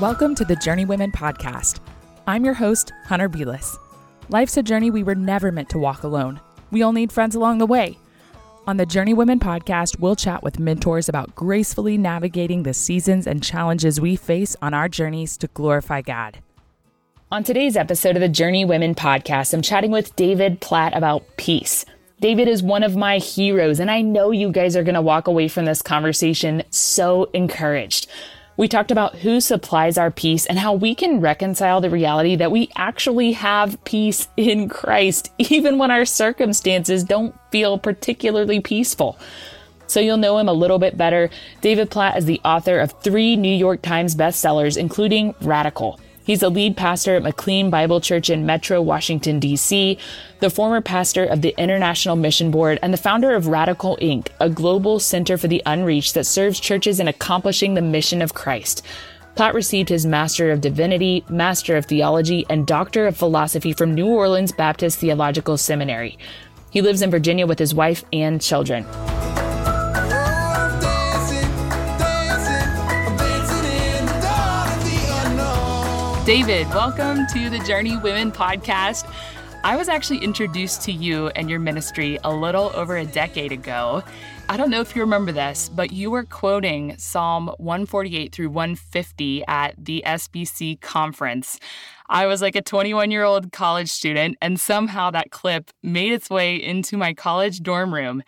Welcome to the Journeywomen podcast. I'm your host, Hunter Beless. Life's a journey we were never meant to walk alone. We all need friends along the way. On the Journeywomen podcast, we'll chat with mentors about gracefully navigating the seasons and challenges we face on our journeys to glorify God. On today's episode of the Journeywomen podcast, I'm chatting with David Platt about peace. David is one of my heroes, and I know you guys are going to walk away from this conversation so encouraged. We talked about who supplies our peace and how we can reconcile the reality that we actually have peace in Christ, even when our circumstances don't feel particularly peaceful. So you'll know him a little bit better. David Platt is the author of three New York Times bestsellers, including Radical. He's a lead pastor at McLean Bible Church in Metro Washington, D.C., the former pastor of the International Mission Board, and the founder of Radical Inc., a global center for the unreached that serves churches in accomplishing the mission of Christ. Platt received his Master of Divinity, Master of Theology, and Doctor of Philosophy from New Orleans Baptist Theological Seminary. He lives in Virginia with his wife and children. David, welcome to the Journeywomen podcast. I was actually introduced to you and your ministry a little over a decade ago. I don't know if you remember this, but you were quoting Psalm 148 through 150 at the SBC conference. I was like a 21 year old college student, and somehow that clip made its way into my college dorm room.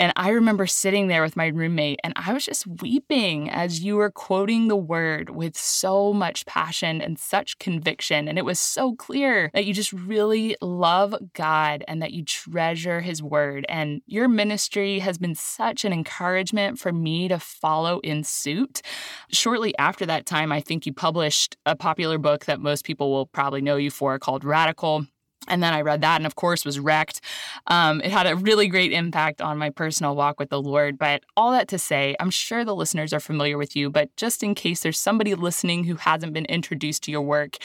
And I remember sitting there with my roommate, and I was just weeping as you were quoting the word with so much passion and such conviction. And it was so clear that you just really love God and that you treasure his word. And your ministry has been such an encouragement for me to follow in suit. Shortly after that time, I think you published a popular book that most people will probably know you for called Radical. And then I read that and, of course, was wrecked. Um, it had a really great impact on my personal walk with the Lord. But all that to say, I'm sure the listeners are familiar with you, but just in case there's somebody listening who hasn't been introduced to your work,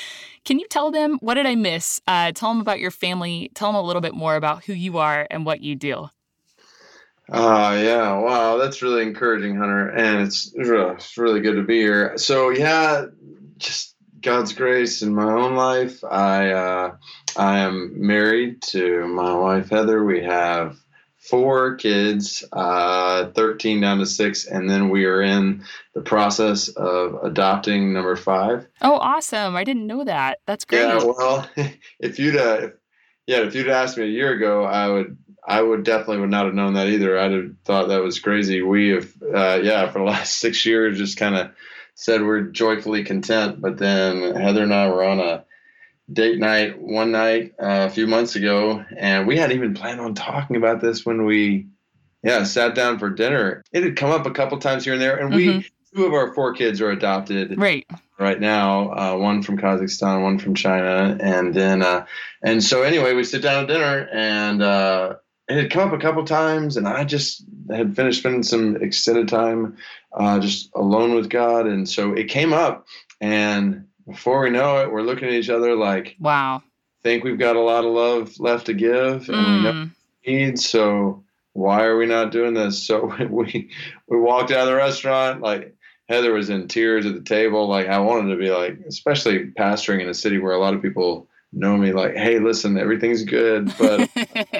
can you tell them what did I miss? Uh, tell them about your family. Tell them a little bit more about who you are and what you do. Uh, yeah, wow, that's really encouraging, Hunter, and it's, it's really good to be here. So, yeah, just God's grace in my own life, I uh, I am married to my wife Heather. We have four kids, uh, 13 down to six, and then we are in the process of adopting number five. Oh, awesome! I didn't know that. That's great. Yeah, well, if you'd uh, yeah, if you'd asked me a year ago, I would I would definitely would not have known that either. I'd have thought that was crazy. We have, uh, yeah, for the last six years, just kind of said we're joyfully content. But then Heather and I were on a date night one night uh, a few months ago, and we hadn't even planned on talking about this when we, yeah, sat down for dinner. It had come up a couple times here and there, and mm-hmm. we two of our four kids are adopted right right now. Uh, one from Kazakhstan, one from China, and then uh, and so anyway, we sit down at dinner and. Uh, it had come up a couple times, and I just had finished spending some extended time uh, just alone with God. And so it came up, and before we know it, we're looking at each other like, "Wow, think we've got a lot of love left to give, and mm. we know need." So why are we not doing this? So we we walked out of the restaurant like Heather was in tears at the table. Like I wanted to be like, especially pastoring in a city where a lot of people know me like, hey, listen, everything's good. But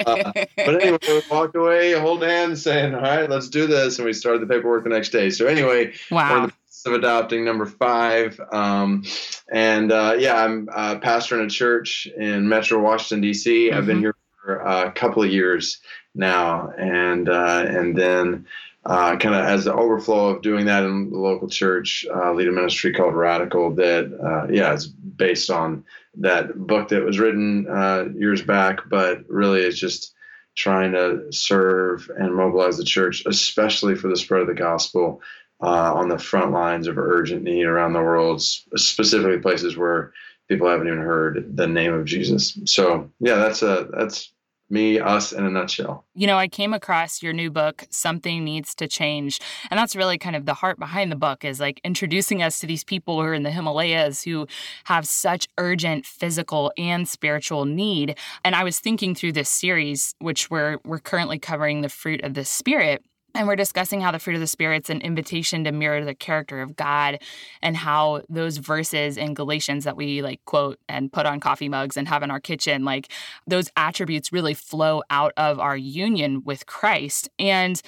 uh, but anyway, we walked away, hold hands, saying, all right, let's do this, and we started the paperwork the next day. So anyway, wow. Of adopting number five, um, and uh, yeah, I'm a pastor in a church in Metro Washington D.C. Mm-hmm. I've been mm-hmm. here for a couple of years now, and uh, and then uh, kind of as the overflow of doing that in the local church, uh, lead a ministry called Radical that, uh, yeah, it's based on that book that was written uh, years back, but really it's just trying to serve and mobilize the church, especially for the spread of the gospel uh, on the front lines of urgent need around the world, specifically places where people haven't even heard the name of Jesus. So yeah, that's a that's me, us in a nutshell. You know, I came across your new book, Something Needs to Change. And that's really kind of the heart behind the book is like introducing us to these people who are in the Himalayas who have such urgent physical and spiritual need. And I was thinking through this series, which we're we're currently covering the fruit of the spirit and we're discussing how the fruit of the spirit's an invitation to mirror the character of god and how those verses in galatians that we like quote and put on coffee mugs and have in our kitchen like those attributes really flow out of our union with christ and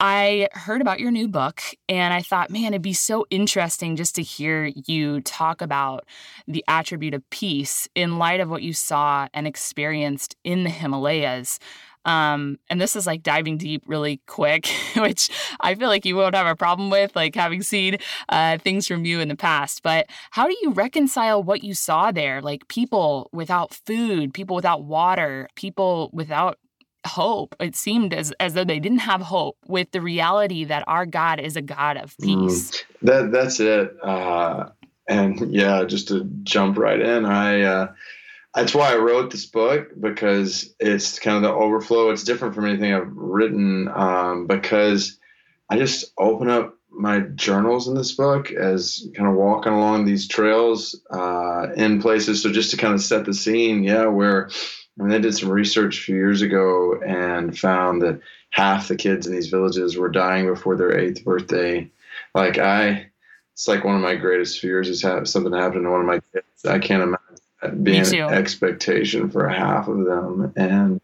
I heard about your new book and I thought, man, it'd be so interesting just to hear you talk about the attribute of peace in light of what you saw and experienced in the Himalayas. Um, and this is like diving deep really quick, which I feel like you won't have a problem with, like having seen uh, things from you in the past. But how do you reconcile what you saw there? Like people without food, people without water, people without hope. It seemed as, as though they didn't have hope with the reality that our God is a God of peace. Mm, that that's it. Uh, and yeah, just to jump right in, I uh, that's why I wrote this book because it's kind of the overflow. It's different from anything I've written um, because I just open up my journals in this book as kind of walking along these trails uh, in places. So just to kind of set the scene, yeah, where I mean, they did some research a few years ago and found that half the kids in these villages were dying before their eighth birthday. Like I, it's like one of my greatest fears is have something happen to one of my kids. I can't imagine being an expectation for half of them. And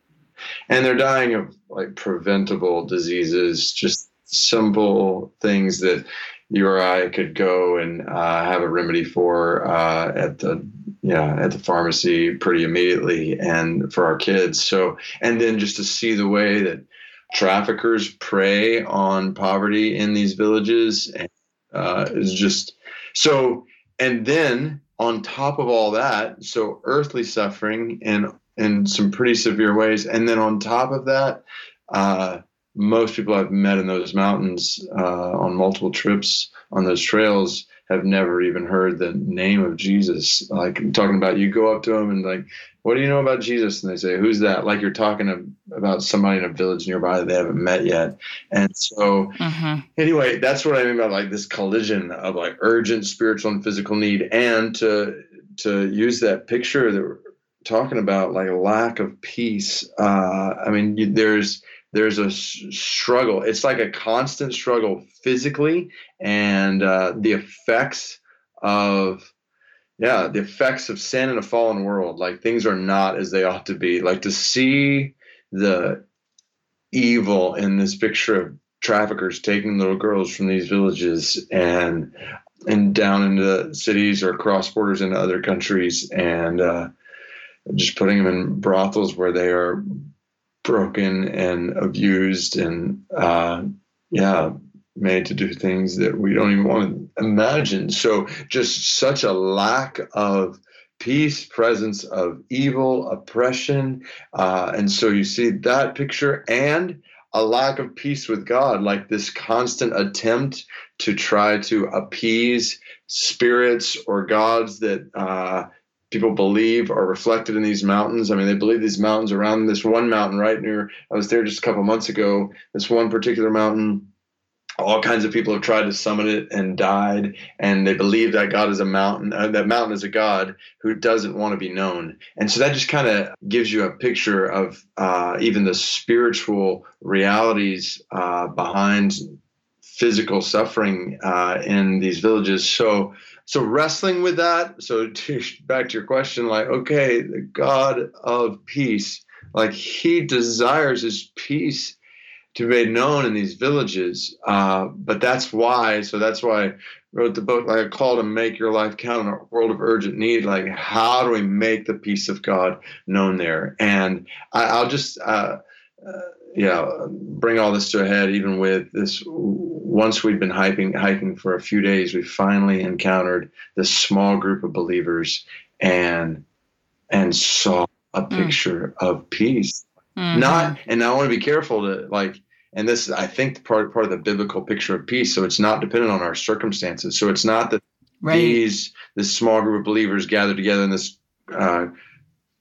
and they're dying of like preventable diseases just simple things that you or I could go and uh, have a remedy for uh, at the yeah at the pharmacy pretty immediately and for our kids. So and then just to see the way that traffickers prey on poverty in these villages uh, is just so and then on top of all that, so earthly suffering in in some pretty severe ways, and then on top of that, uh, most people I've met in those mountains uh, on multiple trips on those trails have never even heard the name of Jesus. Like I'm talking about, you go up to them and like, what do you know about Jesus? And they say, who's that? Like you're talking about somebody in a village nearby that they haven't met yet. And so, uh-huh. anyway, that's what I mean about like this collision of like urgent spiritual and physical need, and to to use that picture that we're talking about, like lack of peace. Uh, I mean, you, there's there's a struggle. It's like a constant struggle physically, and uh, the effects of yeah, the effects of sin in a fallen world. Like things are not as they ought to be. Like to see the evil in this picture of traffickers taking little girls from these villages and and down into cities or cross borders into other countries and uh, just putting them in brothels where they are broken and abused and uh, yeah made to do things that we don't even want imagine so just such a lack of peace presence of evil oppression uh, and so you see that picture and a lack of peace with god like this constant attempt to try to appease spirits or gods that uh, people believe are reflected in these mountains. I mean, they believe these mountains around this one mountain right near. I was there just a couple months ago. This one particular mountain. All kinds of people have tried to summit it and died, and they believe that God is a mountain. Uh, that mountain is a God who doesn't want to be known, and so that just kind of gives you a picture of uh, even the spiritual realities uh, behind physical suffering uh, in these villages. So so wrestling with that so to, back to your question like okay the god of peace like he desires his peace to be made known in these villages uh, but that's why so that's why I wrote the book like a call to make your life count in a world of urgent need like how do we make the peace of god known there and I, will just uh, uh, yeah, bring all this to a head. Even with this, once we'd been hiking hiking for a few days, we finally encountered this small group of believers and and saw a mm. picture mm. of peace. Mm-hmm. Not, and I want to be careful to like, and this is, I think, part part of the biblical picture of peace. So it's not dependent on our circumstances. So it's not that right. these this small group of believers gathered together in this. Uh,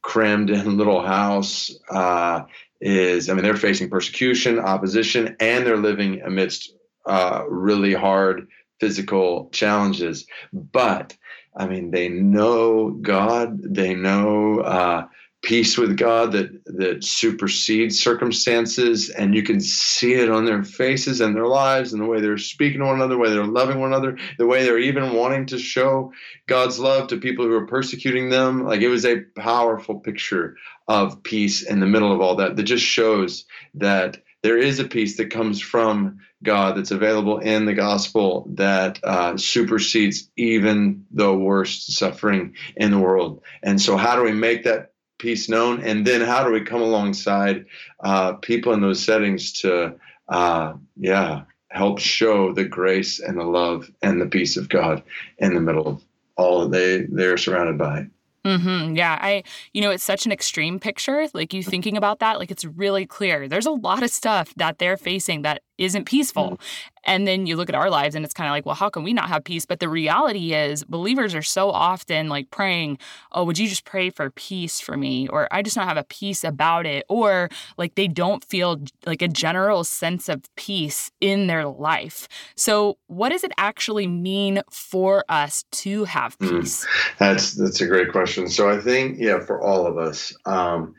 crammed in little house uh, is I mean they're facing persecution, opposition, and they're living amidst uh, really hard physical challenges. But I mean they know God, they know uh, peace with God that that supersedes circumstances, and you can see it on their faces and their lives, and the way they're speaking to one another, the way they're loving one another, the way they're even wanting to show God's love to people who are persecuting them. Like it was a powerful picture of peace in the middle of all that. That just shows that there is a peace that comes from God that's available in the gospel that uh, supersedes even the worst suffering in the world. And so, how do we make that peace known? And then, how do we come alongside uh, people in those settings to, uh, yeah, help show the grace and the love and the peace of God in the middle of all they they're surrounded by? Mm-hmm. Yeah. I, you know, it's such an extreme picture. Like you thinking about that, like it's really clear. There's a lot of stuff that they're facing that isn't peaceful. Mm. And then you look at our lives and it's kind of like, well, how can we not have peace? But the reality is, believers are so often like praying, oh, would you just pray for peace for me? Or I just don't have a peace about it. Or like they don't feel like a general sense of peace in their life. So, what does it actually mean for us to have hmm. peace? Mm. That's that's a great question. So I think, yeah, for all of us, um,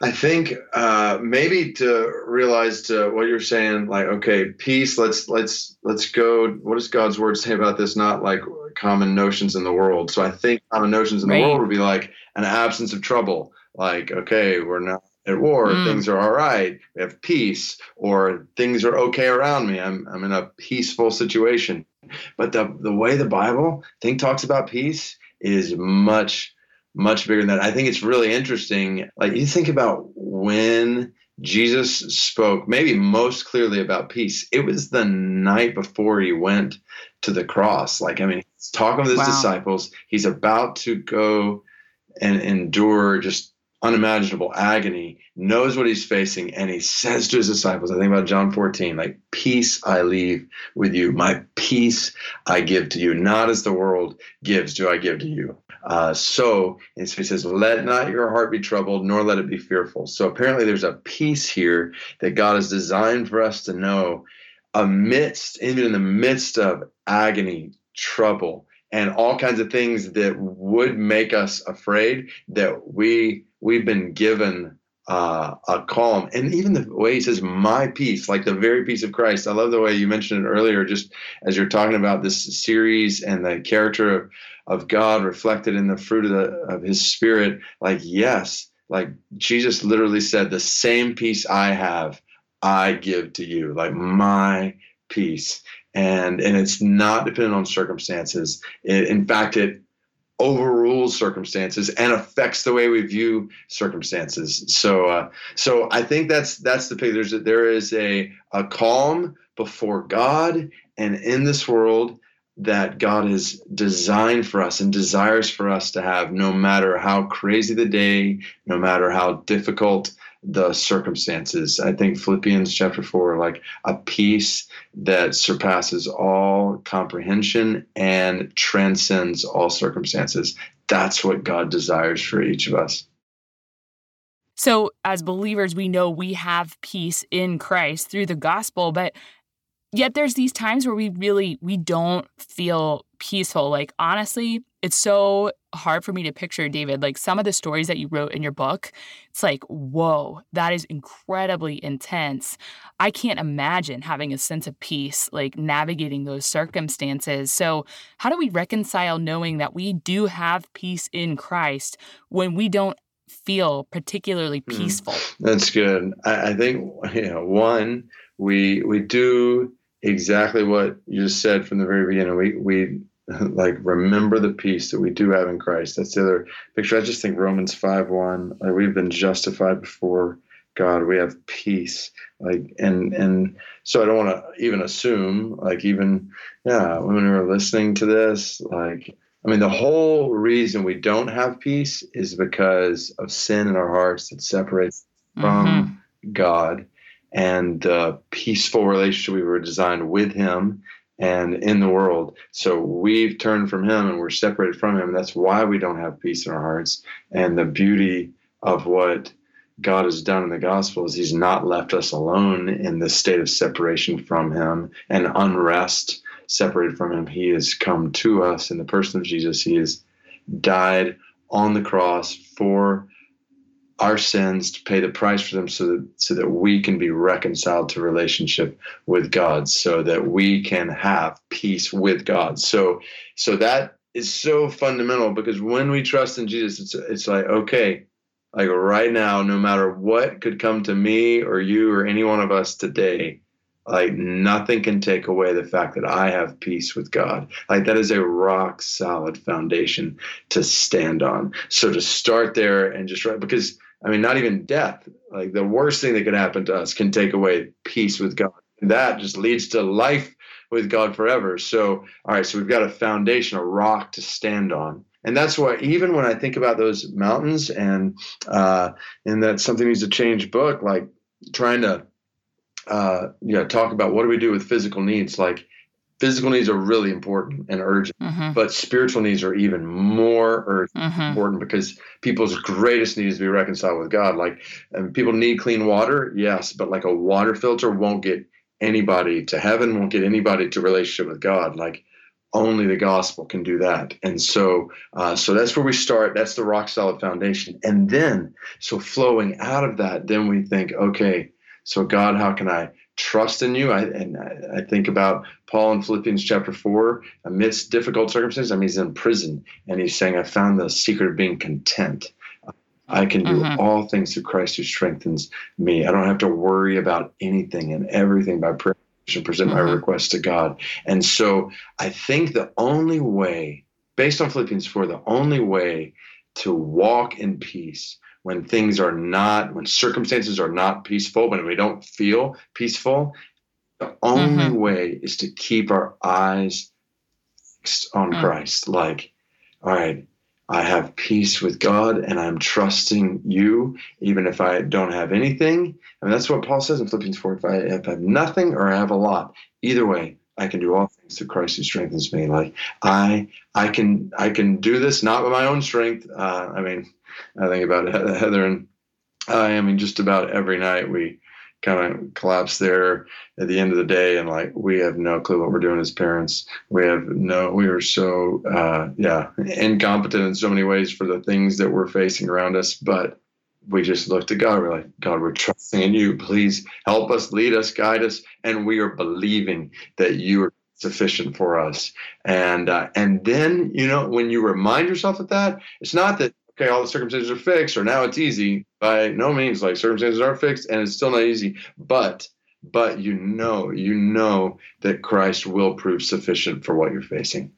I think uh, maybe to realize to what you're saying, like, okay, peace. Let's let's let's go. What does God's word say about this? Not like common notions in the world. So I think common notions in the world would be like an absence of trouble. Like, okay, we're not at war. Mm. Things are all right. We have peace, or things are okay around me. I'm I'm in a peaceful situation. But the the way the Bible think talks about peace is much much bigger than that. I think it's really interesting. Like you think about when Jesus spoke, maybe most clearly about peace. It was the night before he went to the cross. Like, I mean, he's talking with his wow. disciples. He's about to go and endure just unimaginable agony, knows what he's facing, and he says to his disciples, I think about John 14, like, peace I leave with you. My peace I give to you. Not as the world gives, do I give to you. Uh, so, and so he says, let not your heart be troubled, nor let it be fearful. So apparently there's a peace here that God has designed for us to know amidst, even in the midst of agony, trouble, and all kinds of things that would make us afraid that we we've been given uh, a calm. And even the way he says my peace like the very peace of christ. I love the way you mentioned it earlier just as you're talking about this series and the character of, of god reflected in the fruit of, the, of his spirit. Like yes like jesus literally said the same peace i have i give to you. Like my peace. And and it's not dependent on circumstances. It, in fact it overrules circumstances and affects the way we view circumstances. So, uh, so I think that's that's the picture. There's a, there is a a calm before God and in this world that God has designed for us and desires for us to have, no matter how crazy the day, no matter how difficult the circumstances. I think Philippians chapter 4, like a peace that surpasses all comprehension and transcends all circumstances. That's what God desires for each of us. So, as believers, we know we have peace in Christ through the gospel, but yet there's these times where we really we don't feel peaceful like honestly it's so hard for me to picture david like some of the stories that you wrote in your book it's like whoa that is incredibly intense i can't imagine having a sense of peace like navigating those circumstances so how do we reconcile knowing that we do have peace in christ when we don't feel particularly hmm. peaceful mm, that's good I, I think you know one we we do exactly what you just said from the very beginning. We we like remember the peace that we do have in Christ. That's the other picture. I just think Romans five one. Like we've been justified before God. We have peace. Like and and so I don't want to even assume like even yeah women who are listening to this like. I mean, the whole reason we don't have peace is because of sin in our hearts that separates from mm-hmm. God and the peaceful relationship we were designed with him and in the world. So we've turned from him and we're separated from him. That's why we don't have peace in our hearts. And the beauty of what God has done in the gospel is he's not left us alone in this state of separation from him and unrest separated from him. He has come to us in the person of Jesus. He has died on the cross for our sins, to pay the price for them so that so that we can be reconciled to relationship with God, so that we can have peace with God. So so that is so fundamental because when we trust in Jesus, it's it's like, okay, like right now, no matter what could come to me or you or any one of us today, like nothing can take away the fact that I have peace with God. Like that is a rock solid foundation to stand on. So to start there and just right because I mean not even death, like the worst thing that could happen to us can take away peace with God. That just leads to life with God forever. So all right, so we've got a foundation, a rock to stand on. And that's why even when I think about those mountains and uh and that something needs to change book, like trying to uh, you know, talk about what do we do with physical needs. Like physical needs are really important and urgent, mm-hmm. but spiritual needs are even more urgent, mm-hmm. important because people's greatest need is to be reconciled with God. Like people need clean water, yes, but like a water filter won't get anybody to heaven, won't get anybody to relationship with God. Like only the gospel can do that and so uh, so that's where we start that's the rock solid foundation and then so flowing out of that then we think okay so, God, how can I trust in you? I, and I, I think about Paul in Philippians chapter 4, amidst difficult circumstances. I mean, he's in prison and he's saying, I found the secret of being content. I can do mm-hmm. all things through Christ who strengthens me. I don't have to worry about anything and everything by prayer and present mm-hmm. my request to God. And so I think the only way, based on Philippians 4, the only way to walk in peace when things are not, when circumstances are not peaceful, when we don't feel peaceful, the only mm-hmm. way is to keep our eyes fixed on mm. Christ. Like, all right, I have peace with God and I'm trusting you, even if I don't have anything. And that's what Paul says in Philippians 4 if I, if I have nothing or I have a lot, either way, I can do all through Christ who strengthens me. Like I, I can, I can do this not with my own strength. Uh, I mean, I think about Heather and I. I mean, just about every night we kind of collapse there at the end of the day, and like we have no clue what we're doing as parents. We have no. We are so uh, yeah incompetent in so many ways for the things that we're facing around us, but. We just look to God. We're like, God, we're trusting in you. Please help us, lead us, guide us, and we are believing that you are sufficient for us. And uh, and then you know when you remind yourself of that, it's not that okay, all the circumstances are fixed, or now it's easy. By no means, like circumstances are fixed, and it's still not easy. But but you know, you know that Christ will prove sufficient for what you're facing.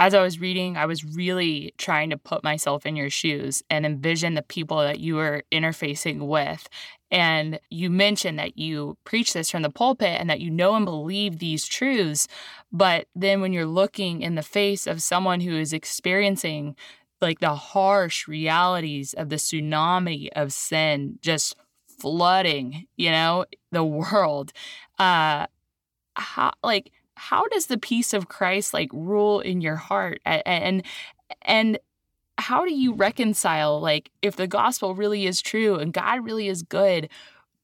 As I was reading, I was really trying to put myself in your shoes and envision the people that you were interfacing with. And you mentioned that you preach this from the pulpit and that you know and believe these truths. But then when you're looking in the face of someone who is experiencing like the harsh realities of the tsunami of sin just flooding, you know, the world. Uh how like how does the peace of Christ like rule in your heart? And and how do you reconcile like if the gospel really is true and God really is good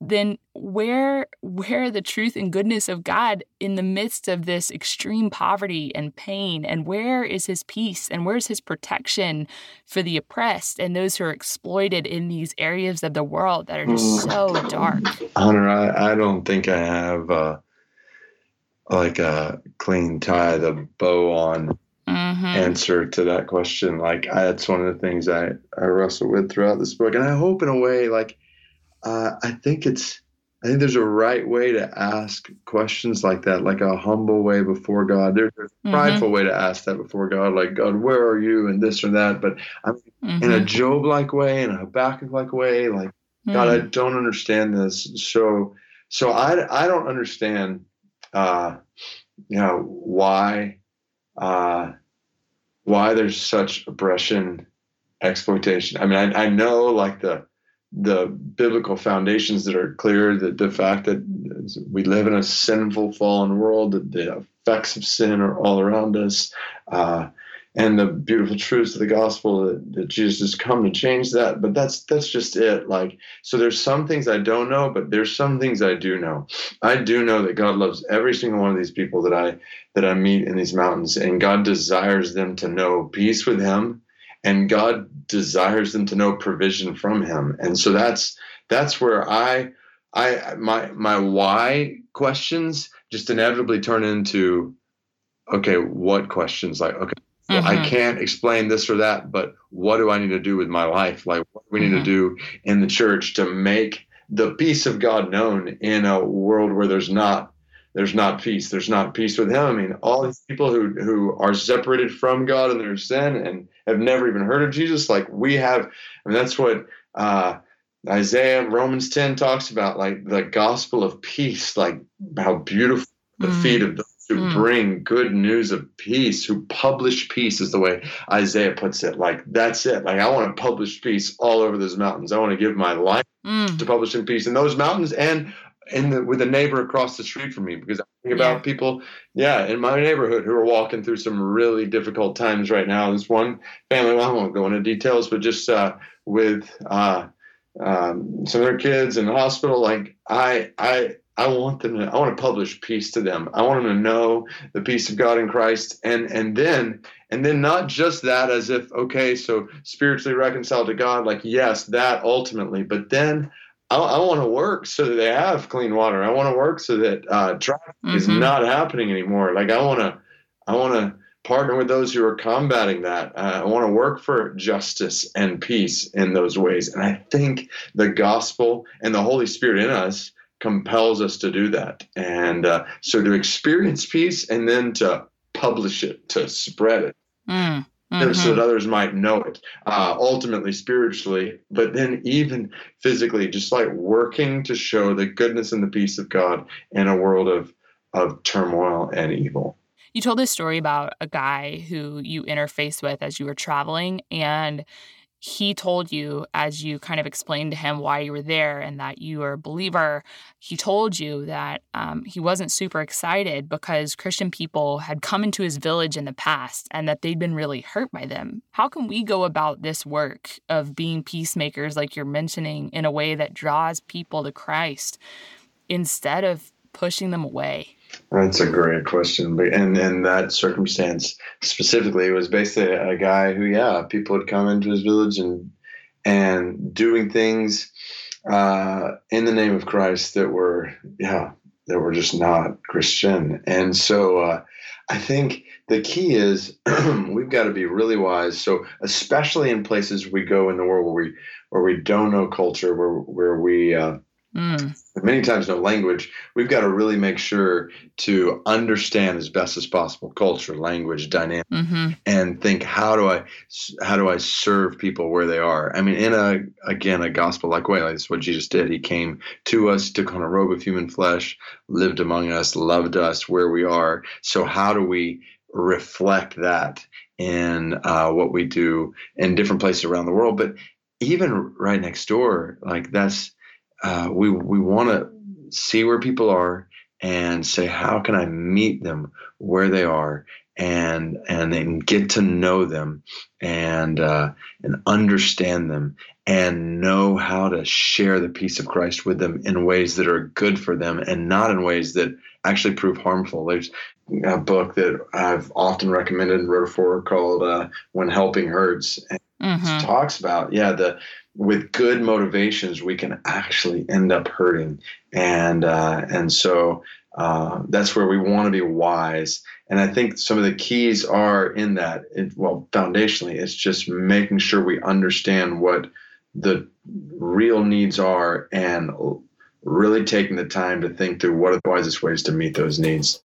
then where where the truth and goodness of God in the midst of this extreme poverty and pain? And where is his peace and where's his protection for the oppressed and those who are exploited in these areas of the world that are just so dark? Hunter I, I don't think I have uh, like a clean tie the bow on mm-hmm. answer to that question like I, that's one of the things I, I wrestle with throughout this book and I hope in a way like uh, I think it's I think there's a right way to ask questions like that, like a humble way before God. There's a mm-hmm. prideful way to ask that before God, like God, where are you, and this or that. But I'm mm-hmm. in a Job-like way, in a Habakkuk-like way, like mm-hmm. God, I mm. don't understand this. So, so I I don't understand, uh, you know, why, uh, why there's such oppression, exploitation. I mean, I, I know like the the biblical foundations that are clear that the fact that we live in a sinful fallen world that the effects of sin are all around us uh, and the beautiful truths of the gospel that, that jesus has come to change that but that's that's just it like so there's some things i don't know but there's some things i do know i do know that god loves every single one of these people that i that i meet in these mountains and god desires them to know peace with him and God desires them to know provision from Him. And so that's that's where I I my my why questions just inevitably turn into okay, what questions like okay. Well, mm-hmm. I can't explain this or that, but what do I need to do with my life? Like, what do we mm-hmm. need to mm-hmm. do in the church to make the peace of God known in a world where there's not there's not peace. There's not peace with him. I mean, all these people who who are separated from God in their sin and have never even heard of Jesus, like we have. I mean, that's what uh, Isaiah Romans 10 talks about, like the gospel of peace, like how beautiful the mm. feet of those who mm. bring good news of peace, who publish peace, is the way Isaiah puts it. Like that's it. Like I want to publish peace all over those mountains. I want to give my life mm. to publishing peace in those mountains and in the, with a neighbor across the street from me because I think about yeah. people, yeah, in my neighborhood who are walking through some really difficult times right now. There's one family, well, I won't go into details, but just uh, with uh, um, some of their kids in the hospital. Like I, I, I want them to, I want to publish peace to them. I want them to know the peace of God in Christ. And, and then, and then not just that as if, okay, so spiritually reconciled to God, like, yes, that ultimately, but then I, I want to work so that they have clean water. I want to work so that uh, traffic mm-hmm. is not happening anymore. Like I want to, I want to partner with those who are combating that. Uh, I want to work for justice and peace in those ways. And I think the gospel and the Holy Spirit in us compels us to do that. And uh, so to experience peace and then to publish it, to spread it. Mm. Mm-hmm. so that others might know it uh, ultimately spiritually but then even physically just like working to show the goodness and the peace of god in a world of of turmoil and evil you told this story about a guy who you interfaced with as you were traveling and he told you as you kind of explained to him why you were there and that you were a believer he told you that um, he wasn't super excited because christian people had come into his village in the past and that they'd been really hurt by them. How can we go about this work of being peacemakers like you're mentioning in a way that draws people to christ instead of pushing them away that's a great question. But in, that circumstance specifically, it was basically a guy who, yeah, people had come into his village and and doing things uh, in the name of Christ that were, yeah, that were just not Christian. And so uh, I think the key is we've got to be really wise. So especially in places we go in the world where we where we don't know culture, where where we uh, Mm. Many times, no language. We've got to really make sure to understand as best as possible culture, language, dynamic, mm-hmm. and think how do I how do I serve people where they are. I mean, in a again a gospel like way, like this is what Jesus did. He came to us, took on a robe of human flesh, lived among us, loved us where we are. So how do we reflect that in uh, what we do in different places around the world? But even right next door, like that's uh, we we want to see where people are and say how can I meet them where they are and and then get to know them and uh, and understand them and know how to share the peace of Christ with them in ways that are good for them and not in ways that actually prove harmful. There's a book that I've often recommended and wrote for called uh, "When Helping Hurts." And mm-hmm. talks about yeah the with good motivations, we can actually end up hurting. And uh, and so uh, that's where we want to be wise. And I think some of the keys are in that. It, well, foundationally, it's just making sure we understand what the real needs are and really taking the time to think through what are the wisest ways to meet those needs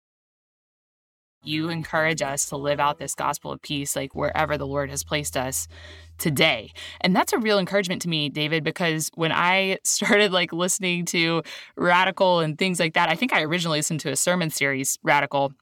you encourage us to live out this gospel of peace like wherever the lord has placed us today. And that's a real encouragement to me david because when i started like listening to radical and things like that i think i originally listened to a sermon series radical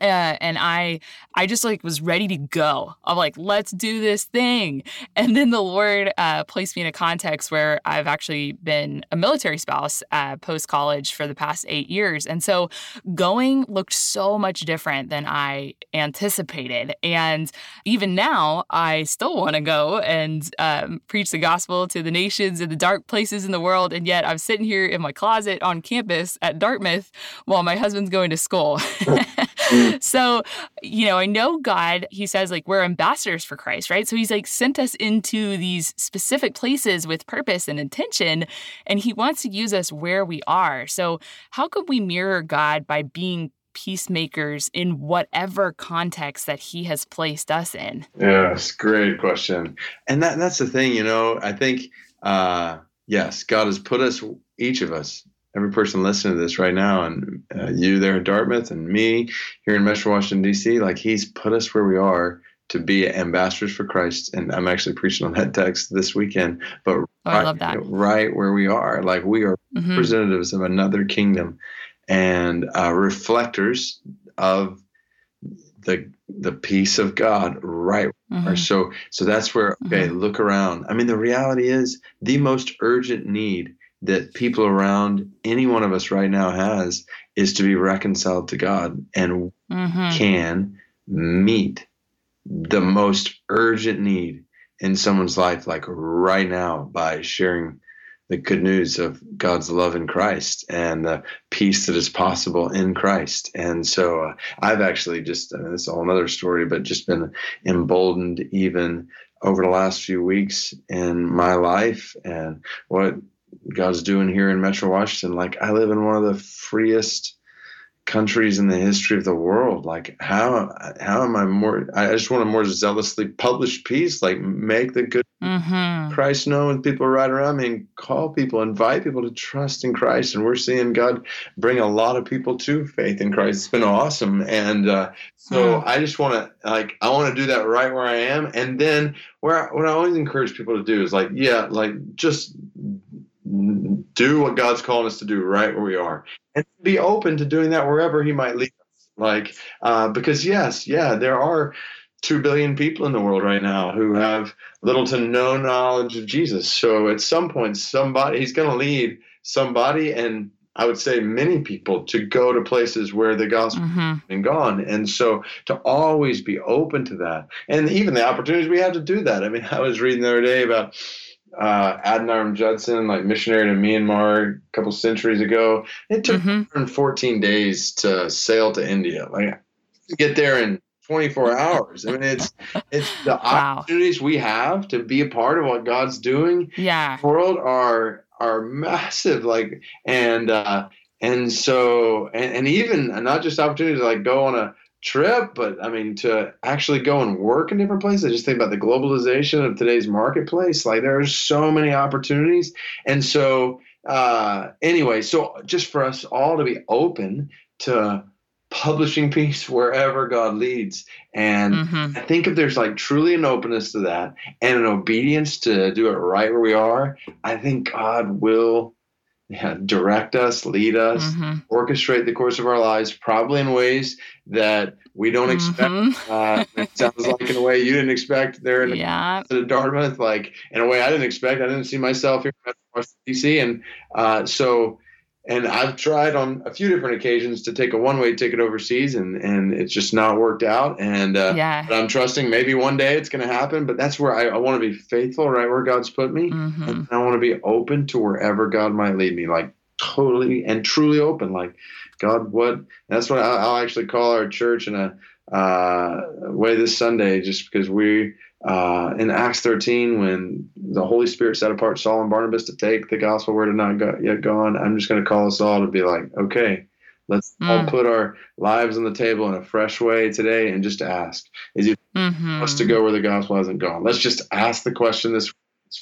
uh, and I I just like was ready to go. I'm like, let's do this thing. And then the Lord uh, placed me in a context where I've actually been a military spouse uh, post college for the past eight years, and so going looked so much different than I anticipated. And even now, I still want to go and um, preach the gospel to the nations in the dark places in the world. And yet, I'm sitting here in my closet on campus at Dartmouth while my husband's going to school. Mm. so, you know, I know God, he says like we're ambassadors for Christ, right? So he's like sent us into these specific places with purpose and intention, and he wants to use us where we are. So, how could we mirror God by being peacemakers in whatever context that he has placed us in? Yes, great question. And that that's the thing, you know, I think uh yes, God has put us each of us every person listening to this right now, and uh, you there in Dartmouth, and me here in Metro Washington D.C. Like He's put us where we are to be ambassadors for Christ. And I'm actually preaching on that text this weekend. But oh, right, I love that. Right where we are, like we are mm-hmm. representatives of another kingdom and uh, reflectors of the the peace of God right mm-hmm. so so that's where okay mm-hmm. look around I mean the reality is the most urgent need that people around any one of us right now has is to be reconciled to God and mm-hmm. can meet the most urgent need in someone's life like right now by sharing the good news of God's love in Christ and the peace that is possible in Christ. And so uh, I've actually just, I mean, this is all another story, but just been emboldened even over the last few weeks in my life and what God's doing here in Metro Washington. Like I live in one of the freest countries in the history of the world. Like how how am I more? I just want to more zealously publish peace. Like make the good mm-hmm. Christ known with people right around me, and call people, invite people to trust in Christ. And we're seeing God bring a lot of people to faith in Christ. It's been awesome, and uh, so mm. I just want to like I want to do that right where I am, and then where what I always encourage people to do is like yeah, like just do what God's calling us to do right where we are and be open to doing that wherever He might lead us. Like, uh, because yes, yeah, there are two billion people in the world right now who have little to no knowledge of Jesus. So at some point, somebody He's going to lead somebody, and I would say many people, to go to places where the gospel mm-hmm. has been gone. And so to always be open to that, and even the opportunities we have to do that. I mean, I was reading the other day about uh, Adoniram Judson, like missionary to Myanmar a couple centuries ago. It took mm-hmm. 14 days to sail to India. Like to get there in 24 hours. I mean, it's it's the wow. opportunities we have to be a part of what God's doing. Yeah, world are are massive. Like and uh, and so and, and even not just opportunities like go on a trip, but I mean, to actually go and work in different places, I just think about the globalization of today's marketplace. Like, there are so many opportunities. And so, uh, anyway, so just for us all to be open to publishing peace wherever God leads. And mm-hmm. I think if there's like truly an openness to that and an obedience to do it right where we are, I think God will yeah, direct us, lead us, mm-hmm. orchestrate the course of our lives, probably in ways that we don't mm-hmm. expect. Uh, it sounds like in a way you didn't expect there in yeah. Dartmouth, like in a way I didn't expect. I didn't see myself here in Washington D.C. And uh, so and I've tried on a few different occasions to take a one-way ticket overseas, and and it's just not worked out. And uh, yeah, I'm trusting maybe one day it's going to happen. But that's where I, I want to be faithful, right where God's put me, mm-hmm. and I want to be open to wherever God might lead me, like totally and truly open. Like God, what? That's what I'll actually call our church in a uh, way this Sunday, just because we uh, in Acts 13, when the Holy Spirit set apart Saul and Barnabas to take the gospel where it had not got, yet gone, I'm just going to call us all to be like, okay, let's mm. all put our lives on the table in a fresh way today and just ask, is it mm-hmm. us to go where the gospel hasn't gone? Let's just ask the question this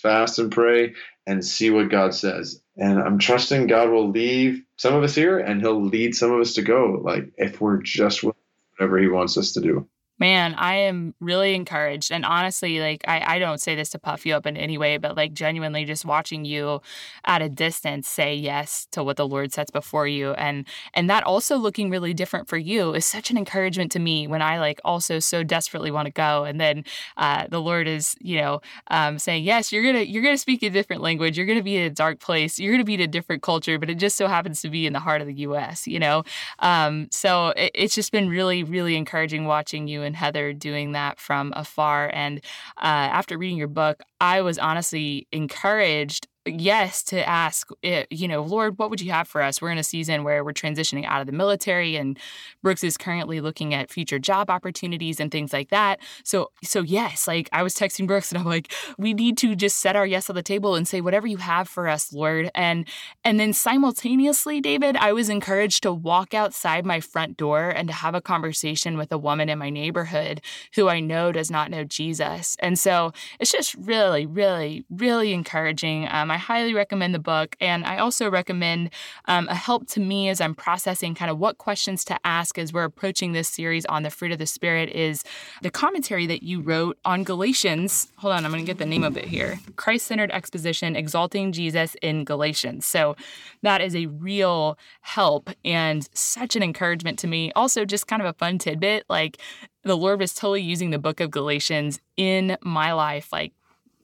fast and pray and see what God says. And I'm trusting God will leave some of us here and he'll lead some of us to go, like if we're just whatever he wants us to do. Man, I am really encouraged. And honestly, like, I, I don't say this to puff you up in any way, but like, genuinely just watching you at a distance say yes to what the Lord sets before you. And, and that also looking really different for you is such an encouragement to me when I like also so desperately want to go. And then uh, the Lord is, you know, um, saying, yes, you're going to, you're going to speak a different language. You're going to be in a dark place. You're going to be in a different culture, but it just so happens to be in the heart of the U.S., you know? Um, so it, it's just been really, really encouraging watching you and Heather doing that from afar. And uh, after reading your book, I was honestly encouraged yes to ask, it, you know, Lord, what would you have for us? We're in a season where we're transitioning out of the military, and Brooks is currently looking at future job opportunities and things like that. So, so yes, like I was texting Brooks, and I'm like, we need to just set our yes on the table and say whatever you have for us, Lord. And and then simultaneously, David, I was encouraged to walk outside my front door and to have a conversation with a woman in my neighborhood who I know does not know Jesus. And so it's just really, really, really encouraging. Um, I highly recommend the book. And I also recommend um, a help to me as I'm processing kind of what questions to ask as we're approaching this series on the fruit of the Spirit is the commentary that you wrote on Galatians. Hold on, I'm going to get the name of it here Christ centered exposition, exalting Jesus in Galatians. So that is a real help and such an encouragement to me. Also, just kind of a fun tidbit like the Lord was totally using the book of Galatians in my life, like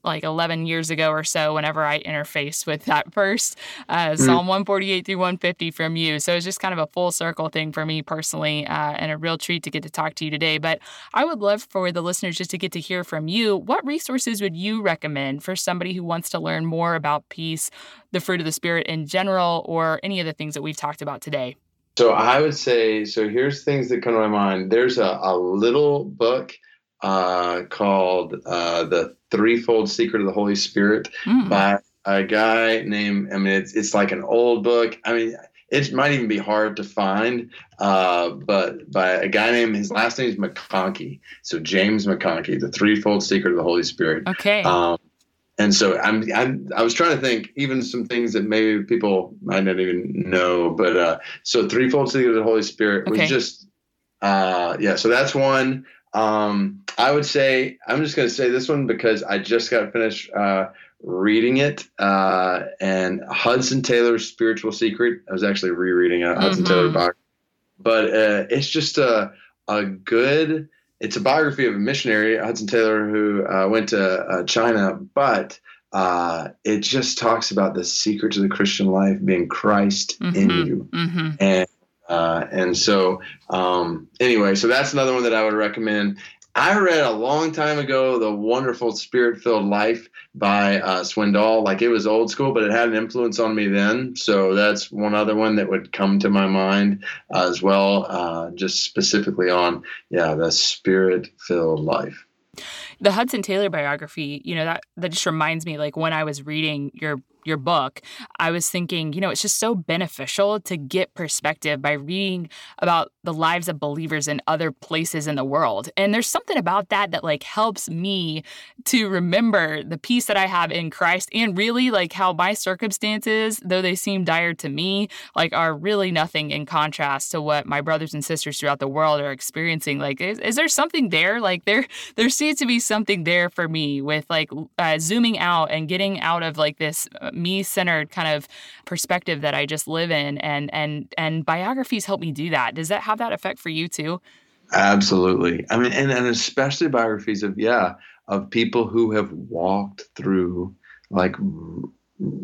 like 11 years ago or so whenever I interfaced with that first uh, mm. Psalm 148 through 150 from you. So it's just kind of a full circle thing for me personally uh, and a real treat to get to talk to you today. But I would love for the listeners just to get to hear from you. What resources would you recommend for somebody who wants to learn more about peace, the fruit of the Spirit in general, or any of the things that we've talked about today? So I would say, so here's things that come to my mind. There's a, a little book uh, called uh, The Threefold Secret of the Holy Spirit mm. by a guy named, I mean, it's, it's like an old book. I mean, it might even be hard to find, uh, but by a guy named, his last name is McConkey. So James McConkey, The Threefold Secret of the Holy Spirit. Okay. Um, and so I'm, I'm I was trying to think even some things that maybe people might not even know, but uh, so threefold secret of the Holy Spirit okay. was just uh, yeah. So that's one. Um, I would say I'm just going to say this one because I just got finished uh, reading it, uh, and Hudson Taylor's Spiritual Secret. I was actually rereading a Hudson mm-hmm. Taylor book, but uh, it's just a a good it's a biography of a missionary, Hudson Taylor, who uh, went to uh, China, but uh, it just talks about the secret to the Christian life being Christ mm-hmm. in you. Mm-hmm. And uh, and so, um, anyway, so that's another one that I would recommend. I read a long time ago the wonderful Spirit Filled Life by uh, Swindoll. Like it was old school, but it had an influence on me then. So that's one other one that would come to my mind as well, uh, just specifically on, yeah, the Spirit Filled Life. The Hudson Taylor biography, you know, that, that just reminds me like when I was reading your your book, I was thinking, you know, it's just so beneficial to get perspective by reading about the lives of believers in other places in the world. And there's something about that that like helps me to remember the peace that I have in Christ and really like how my circumstances, though they seem dire to me, like are really nothing in contrast to what my brothers and sisters throughout the world are experiencing. Like, is, is there something there? Like there, there seems to be something there for me with like uh, zooming out and getting out of like this uh, me-centered kind of perspective that I just live in and and and biographies help me do that. Does that have that effect for you too? Absolutely. I mean and, and especially biographies of yeah, of people who have walked through like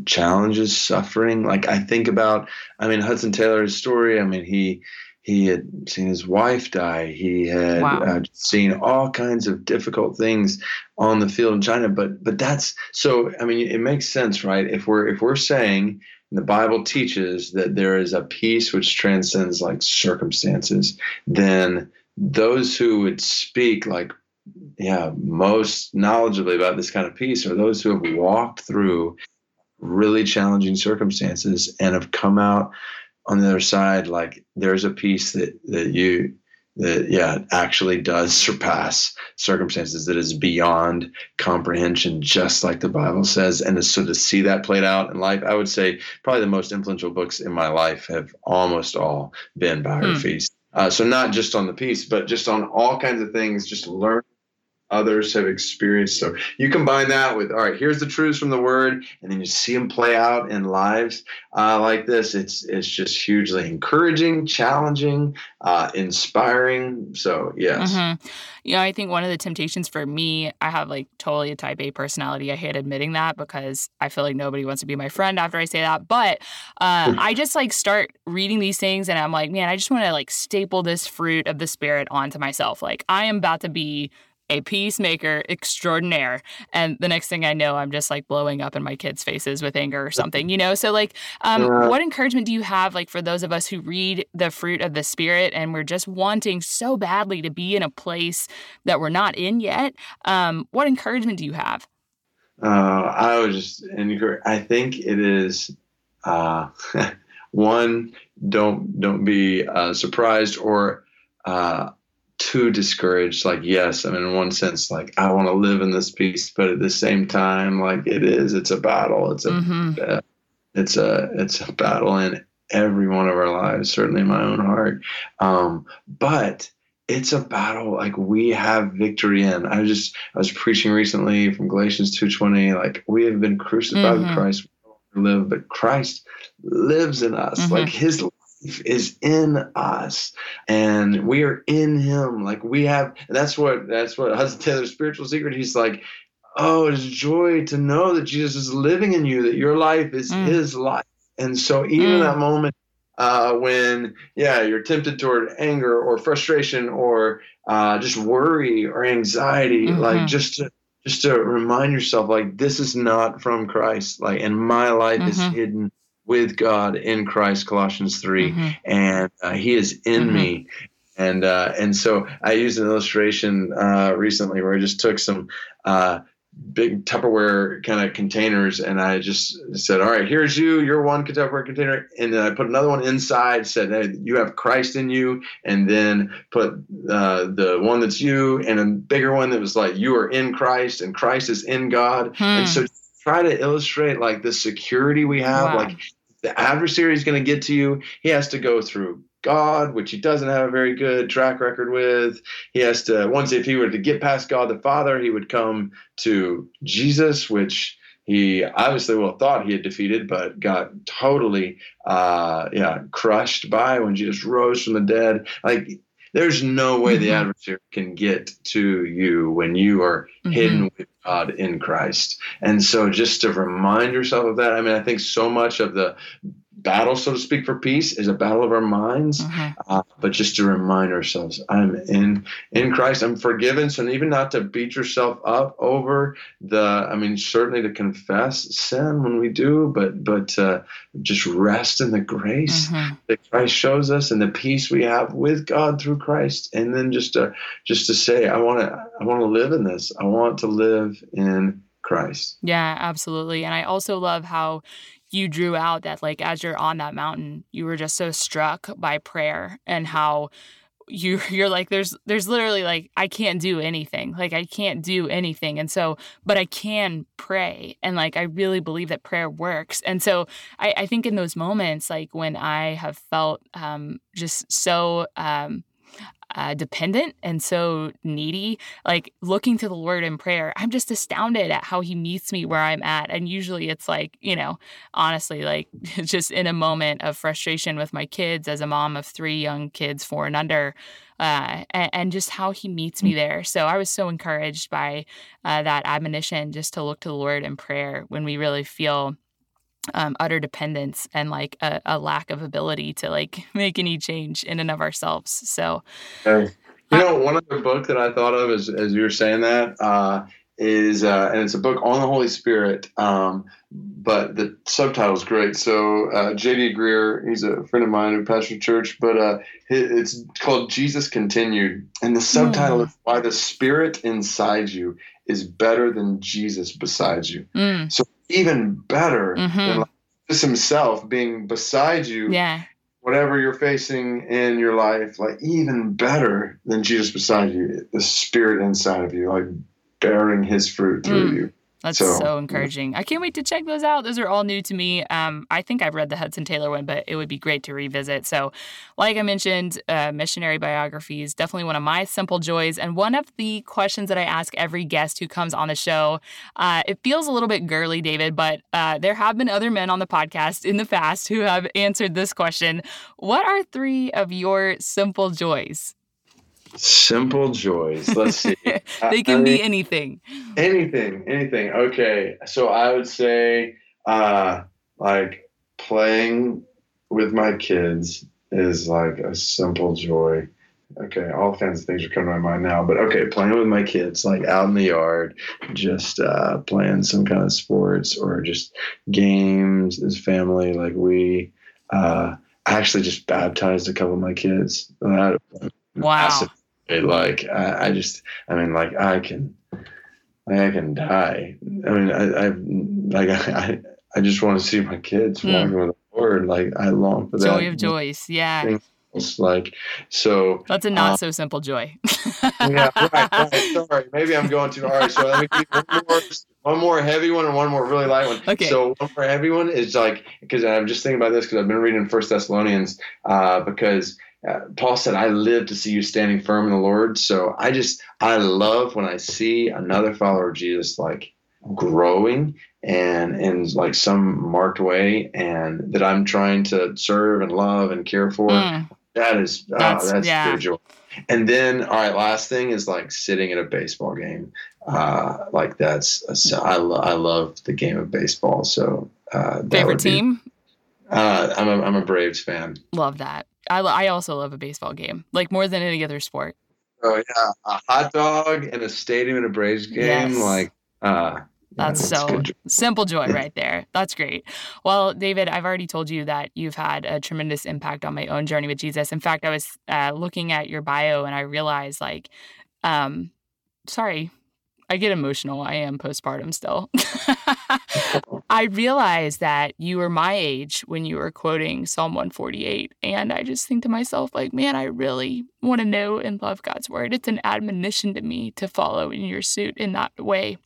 challenges, suffering. Like I think about I mean Hudson Taylor's story, I mean he he had seen his wife die. He had wow. uh, seen all kinds of difficult things on the field in China. But but that's so. I mean, it makes sense, right? If we're if we're saying the Bible teaches that there is a peace which transcends like circumstances, then those who would speak like yeah most knowledgeably about this kind of peace are those who have walked through really challenging circumstances and have come out on the other side, like there's a peace that that you that yeah actually does surpass circumstances that is beyond comprehension just like the bible says and so to see that played out in life i would say probably the most influential books in my life have almost all been biographies hmm. uh, so not just on the peace but just on all kinds of things just learn others have experienced. So you combine that with, all right, here's the truths from the word, and then you see them play out in lives uh, like this. It's it's just hugely encouraging, challenging, uh, inspiring. So yes. Mm-hmm. You know, I think one of the temptations for me, I have like totally a type A personality. I hate admitting that because I feel like nobody wants to be my friend after I say that. But uh, I just like start reading these things and I'm like, man, I just want to like staple this fruit of the spirit onto myself. Like I am about to be a peacemaker extraordinaire. And the next thing I know, I'm just like blowing up in my kids' faces with anger or something, you know? So, like, um, what encouragement do you have, like, for those of us who read the fruit of the Spirit and we're just wanting so badly to be in a place that we're not in yet? Um, what encouragement do you have? Uh, I would just encourage, I think it is. Uh, one, don't don't be uh, surprised or uh, too discouraged. Like, yes, I mean, in one sense, like I want to live in this peace, but at the same time, like it is, it's a battle. It's a, mm-hmm. uh, it's a, it's a battle in every one of our lives. Certainly, in my own heart. Um, but it's a battle like we have victory in. I was just I was preaching recently from Galatians 2:20 like we have been crucified mm-hmm. with Christ live but Christ lives in us. Mm-hmm. Like his life is in us and we are in him. Like we have that's what that's what Hudson Taylor's spiritual secret. He's like, oh, it's joy to know that Jesus is living in you, that your life is mm. his life. And so even mm. that moment uh, when yeah you're tempted toward anger or frustration or uh, just worry or anxiety mm-hmm. like just to just to remind yourself like this is not from christ like and my life mm-hmm. is hidden with god in christ colossians 3 mm-hmm. and uh, he is in mm-hmm. me and uh, and so I used an illustration uh, recently where I just took some uh, big Tupperware kind of containers, and I just said, "All right, here's you, you're one Tupperware container," and then I put another one inside, said, "Hey, you have Christ in you," and then put uh, the one that's you, and a bigger one that was like, "You are in Christ, and Christ is in God," hmm. and so try to illustrate like the security we have, wow. like the adversary is going to get to you. He has to go through God, which he doesn't have a very good track record with. He has to, once if he were to get past God the Father, he would come to Jesus, which he obviously well thought he had defeated, but got totally, uh, yeah, crushed by when Jesus rose from the dead. Like, there's no way mm-hmm. the adversary can get to you when you are mm-hmm. hidden with God in Christ. And so, just to remind yourself of that, I mean, I think so much of the battle, so to speak, for peace is a battle of our minds. Mm-hmm. Uh, but just to remind ourselves, I'm in in Christ. I'm forgiven. So even not to beat yourself up over the. I mean, certainly to confess sin when we do, but but uh, just rest in the grace mm-hmm. that Christ shows us and the peace we have with God through Christ. And then just to just to say, I want to I want to live in this. I want to live in Christ. Yeah, absolutely. And I also love how you drew out that like as you're on that mountain you were just so struck by prayer and how you you're like there's there's literally like I can't do anything. Like I can't do anything. And so but I can pray. And like I really believe that prayer works. And so I, I think in those moments like when I have felt um, just so um, uh, dependent and so needy, like looking to the Lord in prayer, I'm just astounded at how He meets me where I'm at. And usually it's like, you know, honestly, like just in a moment of frustration with my kids as a mom of three young kids, four and under. Uh, and, and, just how he meets me there. So I was so encouraged by uh, that admonition just to look to the Lord in prayer when we really feel um, utter dependence and like a, a, lack of ability to like make any change in and of ourselves. So, you know, one other book that I thought of as, as you were saying that uh, is, uh, and it's a book on the Holy Spirit, um, but the subtitle is great. So, uh, J.D. Greear, he's a friend of mine who pastored church, but uh, it's called Jesus Continued. And the subtitle mm. is Why the Spirit Inside You is Better Than Jesus Beside You. Mm. So, even better mm-hmm. than like Jesus himself being beside you. Yeah. Whatever you're facing in your life, like even better than Jesus beside you, the spirit inside of you, like bearing his fruit through mm. you. That's so, so, encouraging. I can't wait to check those out. Those are all new to me. Um, I think I've read the Hudson Taylor one, but it would be great to revisit. So, like I mentioned, uh, missionary biographies definitely one of my simple joys, and one of the questions that I ask every guest who comes on the show. Uh, it feels a little bit girly, David, but uh, there have been other men on the podcast in the past who have answered this question. What are three of your simple joys? Simple joys. Let's see. they can I be anything. Anything, anything. Okay. So I would say uh like playing with my kids is like a simple joy. okay, all kinds of things are coming to my mind now. But okay, playing with my kids, like out in the yard, just uh, playing some kind of sports or just games as family. Like we uh, actually just baptized a couple of my kids. wow. Massive, like I, I, just, I mean, like I can, like I can die. I mean, I, I like I, I just want to see my kids mm. walking with the Lord. Like I long for Joy that. Joy of joys, yeah. Like so. That's a not um, so simple joy. yeah, right, right. Sorry, maybe I'm going too hard. So let me give one more, one more heavy one and one more really light one. Okay. So one more heavy one is like because I'm just thinking about this because I've been reading First Thessalonians uh, because. Uh, Paul said, I live to see you standing firm in the Lord. So I just, I love when I see another follower of Jesus like growing and in like some marked way and that I'm trying to serve and love and care for. Mm. That is, oh, that's, oh, that's yeah. joy. And then, all right, last thing is like sitting at a baseball game. Uh, like that's, a, I, lo- I love the game of baseball. So, uh, favorite team? uh, I'm a, I'm a Braves fan. Love that. I, I also love a baseball game, like more than any other sport. Oh yeah, a hot dog in a stadium in a Braves game, yes. like uh, that's so simple joy right there. That's great. Well, David, I've already told you that you've had a tremendous impact on my own journey with Jesus. In fact, I was uh, looking at your bio and I realized, like, um, sorry, I get emotional. I am postpartum still. I realized that you were my age when you were quoting Psalm 148. And I just think to myself, like, man, I really want to know and love God's word. It's an admonition to me to follow in your suit in that way.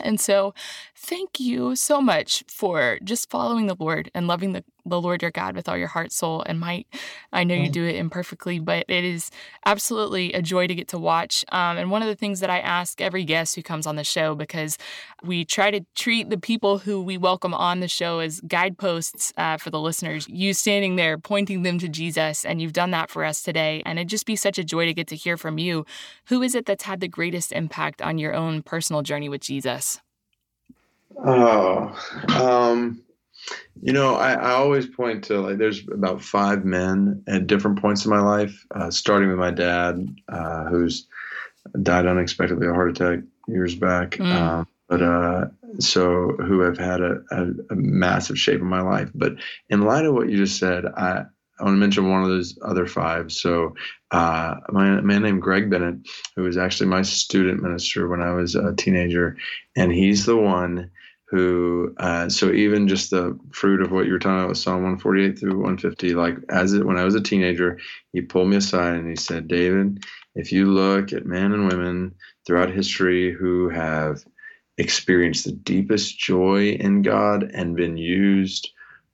And so, thank you so much for just following the Lord and loving the, the Lord your God with all your heart, soul, and might. I know you mm. do it imperfectly, but it is absolutely a joy to get to watch. Um, and one of the things that I ask every guest who comes on the show, because we try to treat the people who we welcome on the show as guideposts uh, for the listeners, you standing there pointing them to Jesus, and you've done that for us today. And it'd just be such a joy to get to hear from you. Who is it that's had the greatest impact on your own personal journey with Jesus? Oh, um, you know, I, I, always point to like there's about five men at different points in my life, uh, starting with my dad, uh, who's died unexpectedly of a heart attack years back. Mm. Um, but uh, so who have had a, a, a, massive shape in my life. But in light of what you just said, I, I want to mention one of those other five. So, uh, my a man named Greg Bennett, who was actually my student minister when I was a teenager, and he's the one who uh, so even just the fruit of what you were talking about with Psalm 148 through 150, like as it when I was a teenager, he pulled me aside and he said, David, if you look at men and women throughout history who have experienced the deepest joy in God and been used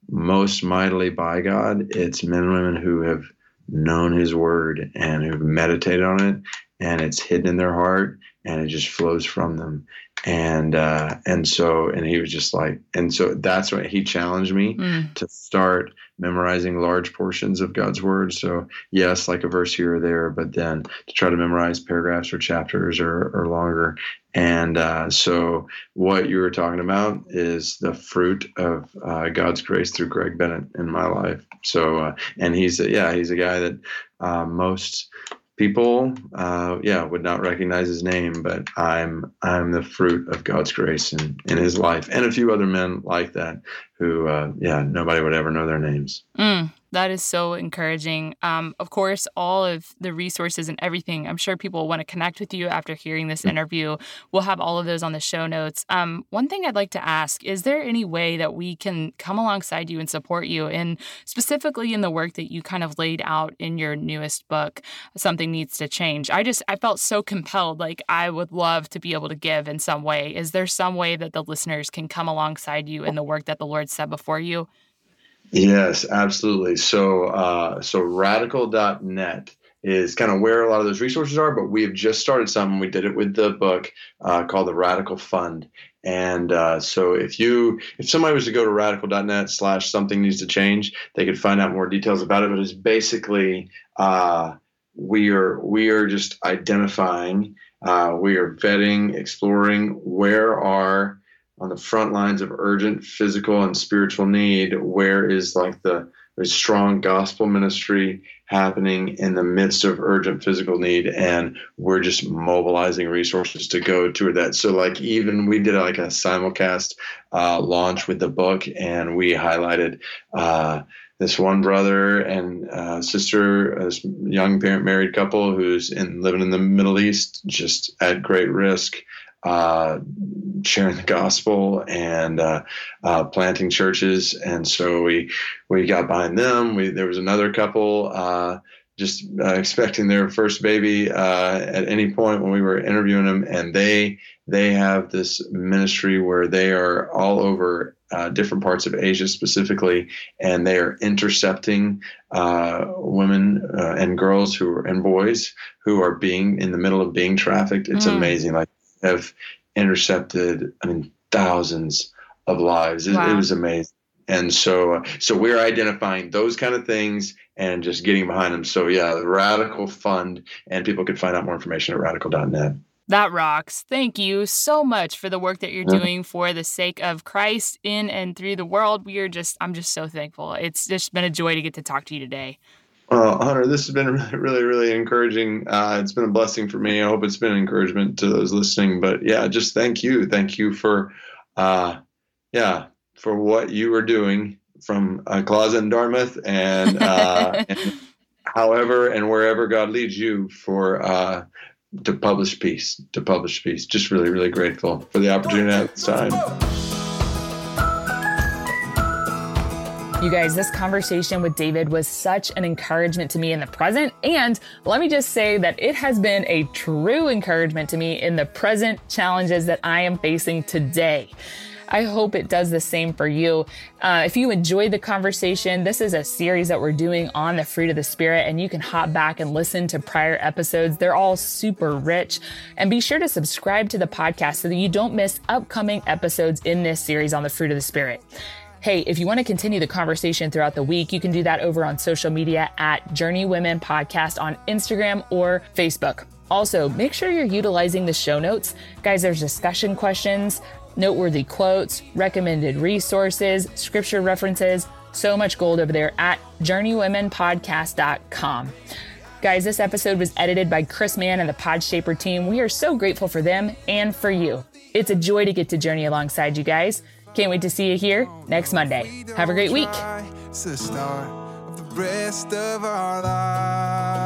most mightily by God, it's men and women who have known his word and who've meditated on it and it's hidden in their heart and it just flows from them and uh, and so and he was just like and so that's what he challenged me mm. to start memorizing large portions of God's word. So yes, like a verse here or there, but then to try to memorize paragraphs or chapters or, or longer. And uh, so what you were talking about is the fruit of uh, God's grace through Greg Bennett in my life. So uh, and he's a, yeah he's a guy that uh, most people uh, yeah would not recognize his name but i'm i'm the fruit of god's grace in in his life and a few other men like that who uh, yeah nobody would ever know their names mm. That is so encouraging. Um, of course, all of the resources and everything, I'm sure people want to connect with you after hearing this mm. interview. We'll have all of those on the show notes. Um, one thing I'd like to ask is there any way that we can come alongside you and support you, and specifically in the work that you kind of laid out in your newest book, Something Needs to Change? I just, I felt so compelled. Like, I would love to be able to give in some way. Is there some way that the listeners can come alongside you in the work that the Lord set before you? Yes, absolutely. So, uh, so radical.net is kind of where a lot of those resources are, but we have just started something. We did it with the book uh, called the Radical Fund. And uh, so if you, if somebody was to go to radical.net slash something needs to change, they could find out more details about it. But it's basically, uh, we are, we are just identifying, uh, we are vetting, exploring where are on the front lines of urgent physical and spiritual need where is like the strong gospel ministry happening in the midst of urgent physical need and we're just mobilizing resources to go to that? So like even we did like a simulcast uh, launch with the book and we highlighted uh, this one brother and uh, sister, this young parent married couple who's in living in the Middle East, just at great risk, uh, sharing the gospel and uh, uh, planting churches. And so we we got behind them. We there was another couple uh, just uh, expecting their first baby uh, at any point when we were interviewing them, and they they have this ministry where they are all over uh, different parts of Asia specifically, and they are intercepting uh, women uh, and girls who are and boys who are being in the middle of being trafficked. It's mm. amazing. Like have intercepted, I mean, thousands of lives. It, wow. it was amazing. And so, uh, so we're identifying those kind of things and just getting behind them. So yeah, the Radical Fund, and people can find out more information at radical.net. That rocks. Thank you so much for the work that you're doing for the sake of Christ in and through the world. We are just, I'm just so thankful. It's just been a joy to get to talk to you today. Well, Hunter, this has been really, really, really encouraging. Uh, it's been a blessing for me. I hope it's been encouragement to those listening. But yeah, just thank you. Thank you for, uh, yeah, for what you are doing from a closet in Dartmouth and, uh, and however and wherever God leads you for uh, to publish peace, to publish peace. Just really, really grateful for the opportunity at You guys, this conversation with David was such an encouragement to me in the present. And let me just say that it has been a true encouragement to me in the present challenges that I am facing today. I hope it does the same for you. Uh, if you enjoyed the conversation, this is a series that we're doing on the fruit of the Spirit, and you can hop back and listen to prior episodes. They're all super rich. And be sure to subscribe to the podcast so that you don't miss upcoming episodes in this series on the fruit of the Spirit. Hey, if you want to continue the conversation throughout the week, you can do that over on social media at Journeywomen Podcast on Instagram or Facebook. Also, make sure you're utilizing the show notes. Guys, there's discussion questions, noteworthy quotes, recommended resources, scripture references, so much gold over there at journeywomenpodcast.com. Guys, this episode was edited by Chris Mann and the Podshaper team. We are so grateful for them and for you. It's a joy to get to journey alongside you guys. Can't wait to see you here next Monday. Have a great week. The rest of our lives.